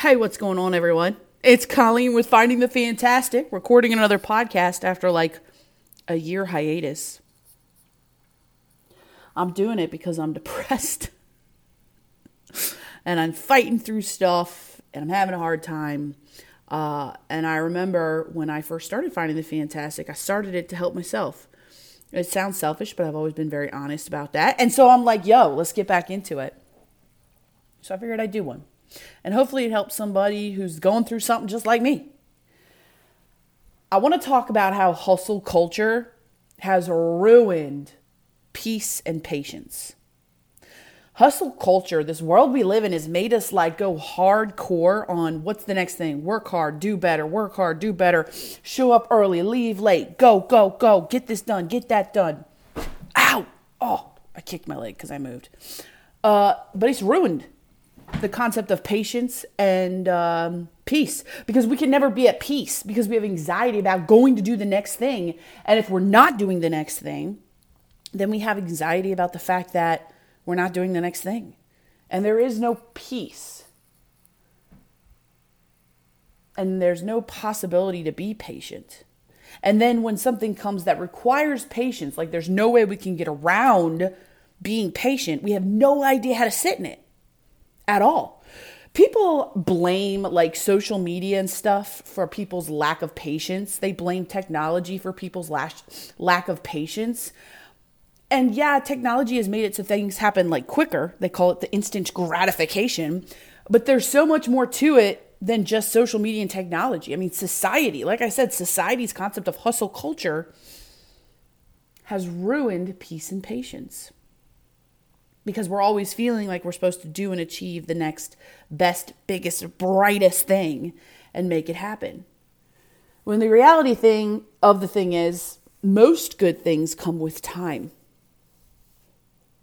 Hey, what's going on, everyone? It's Colleen with Finding the Fantastic, recording another podcast after like a year hiatus. I'm doing it because I'm depressed. and I'm fighting through stuff and I'm having a hard time. Uh, and I remember when I first started Finding the Fantastic, I started it to help myself. It sounds selfish, but I've always been very honest about that. And so I'm like, yo, let's get back into it. So I figured I'd do one. And hopefully it helps somebody who's going through something just like me. I want to talk about how hustle culture has ruined peace and patience. Hustle culture, this world we live in, has made us like go hardcore on what's the next thing. Work hard, do better, work hard, do better, show up early, leave late, go, go, go, get this done, get that done. Ow! Oh, I kicked my leg because I moved. Uh, but it's ruined the concept of patience and um, peace because we can never be at peace because we have anxiety about going to do the next thing. And if we're not doing the next thing, then we have anxiety about the fact that we're not doing the next thing. And there is no peace. And there's no possibility to be patient. And then when something comes that requires patience, like there's no way we can get around being patient, we have no idea how to sit in it at all. People blame like social media and stuff for people's lack of patience. They blame technology for people's lack of patience. And yeah, technology has made it so things happen like quicker. They call it the instant gratification. But there's so much more to it than just social media and technology. I mean, society, like I said, society's concept of hustle culture has ruined peace and patience because we're always feeling like we're supposed to do and achieve the next best, biggest, brightest thing and make it happen. When the reality thing of the thing is, most good things come with time.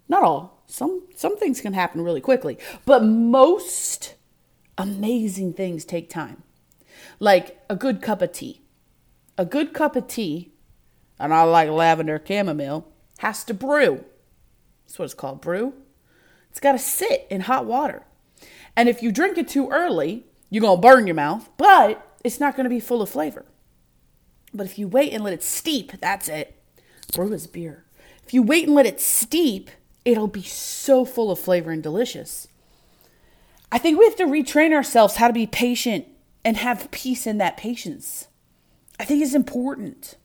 Not all. Some some things can happen really quickly, but most amazing things take time. Like a good cup of tea. A good cup of tea, and I like lavender chamomile, has to brew that's what it's called, brew. It's got to sit in hot water. And if you drink it too early, you're going to burn your mouth, but it's not going to be full of flavor. But if you wait and let it steep, that's it. Brew is beer. If you wait and let it steep, it'll be so full of flavor and delicious. I think we have to retrain ourselves how to be patient and have peace in that patience. I think it's important.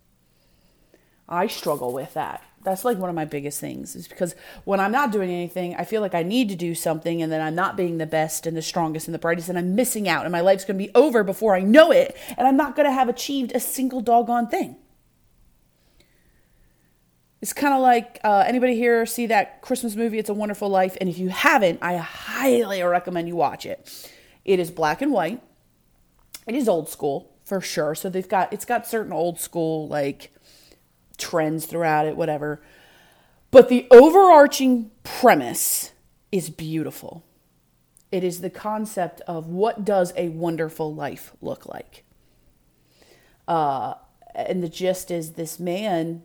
I struggle with that that's like one of my biggest things is because when I'm not doing anything, I feel like I need to do something and then I'm not being the best and the strongest and the brightest and I'm missing out and my life's going to be over before I know it and I'm not going to have achieved a single doggone thing. It's kind of like uh, anybody here see that Christmas movie, It's a Wonderful Life? And if you haven't, I highly recommend you watch it. It is black and white. It is old school for sure. So they've got, it's got certain old school, like, trends throughout it, whatever. But the overarching premise is beautiful. It is the concept of what does a wonderful life look like. Uh, and the gist is this man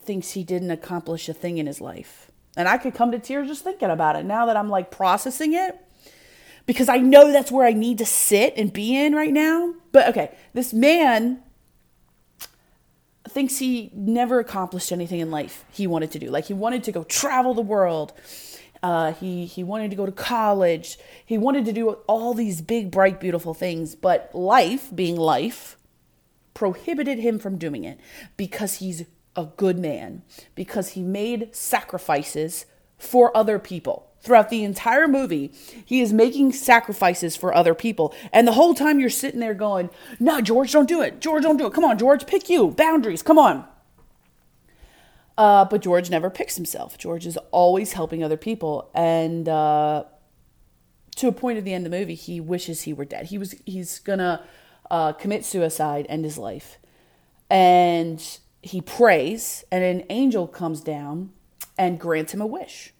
thinks he didn't accomplish a thing in his life. And I could come to tears just thinking about it now that I'm like processing it because I know that's where I need to sit and be in right now. But okay, this man thinks he never accomplished anything in life he wanted to do. Like he wanted to go travel the world. Uh, he he wanted to go to college. He wanted to do all these big, bright, beautiful things. But life, being life, prohibited him from doing it because he's a good man. Because he made sacrifices for other people throughout the entire movie, he is making sacrifices for other people. And the whole time you're sitting there going, No, George, don't do it. George, don't do it. Come on, George, pick you. Boundaries, come on. Uh, but George never picks himself. George is always helping other people. And uh, to a point at the end of the movie, he wishes he were dead. He was he's gonna uh, commit suicide, end his life. And he prays, and an angel comes down and grants him a wish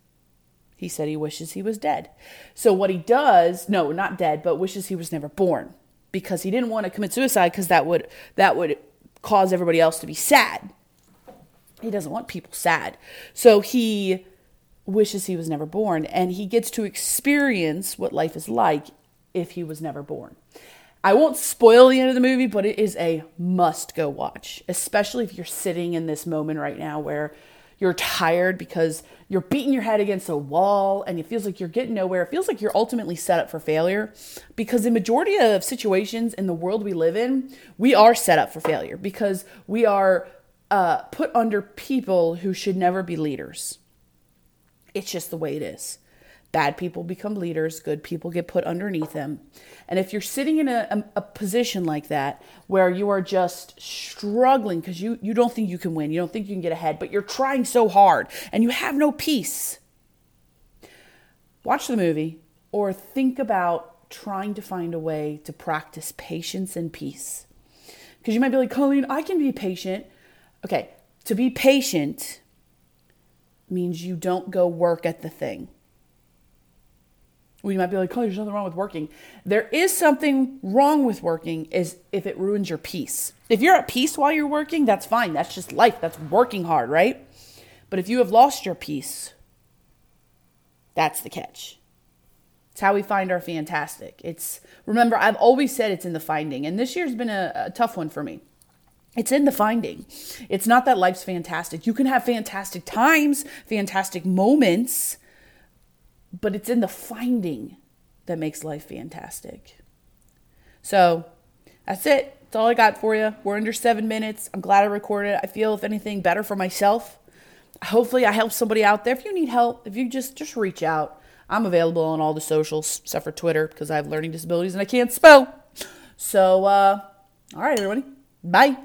he said he wishes he was dead. So what he does, no, not dead, but wishes he was never born because he didn't want to commit suicide because that would that would cause everybody else to be sad. He doesn't want people sad. So he wishes he was never born and he gets to experience what life is like if he was never born. I won't spoil the end of the movie, but it is a must go watch, especially if you're sitting in this moment right now where you're tired because you're beating your head against a wall and it feels like you're getting nowhere. It feels like you're ultimately set up for failure because the majority of situations in the world we live in, we are set up for failure because we are uh, put under people who should never be leaders. It's just the way it is. Bad people become leaders, good people get put underneath them. And if you're sitting in a, a, a position like that where you are just struggling because you, you don't think you can win, you don't think you can get ahead, but you're trying so hard and you have no peace, watch the movie or think about trying to find a way to practice patience and peace. Because you might be like, Colleen, I can be patient. Okay, to be patient means you don't go work at the thing. We might be like, oh, there's nothing wrong with working. There is something wrong with working is if it ruins your peace. If you're at peace while you're working, that's fine. That's just life. That's working hard, right? But if you have lost your peace, that's the catch. It's how we find our fantastic. It's remember, I've always said it's in the finding, and this year's been a, a tough one for me. It's in the finding. It's not that life's fantastic. You can have fantastic times, fantastic moments, but it's in the finding that makes life fantastic. So that's it. That's all I got for you. We're under seven minutes. I'm glad I recorded. I feel, if anything, better for myself. Hopefully, I help somebody out there. If you need help, if you just just reach out. I'm available on all the socials except for Twitter because I have learning disabilities and I can't spell. So, uh, all right, everybody. Bye.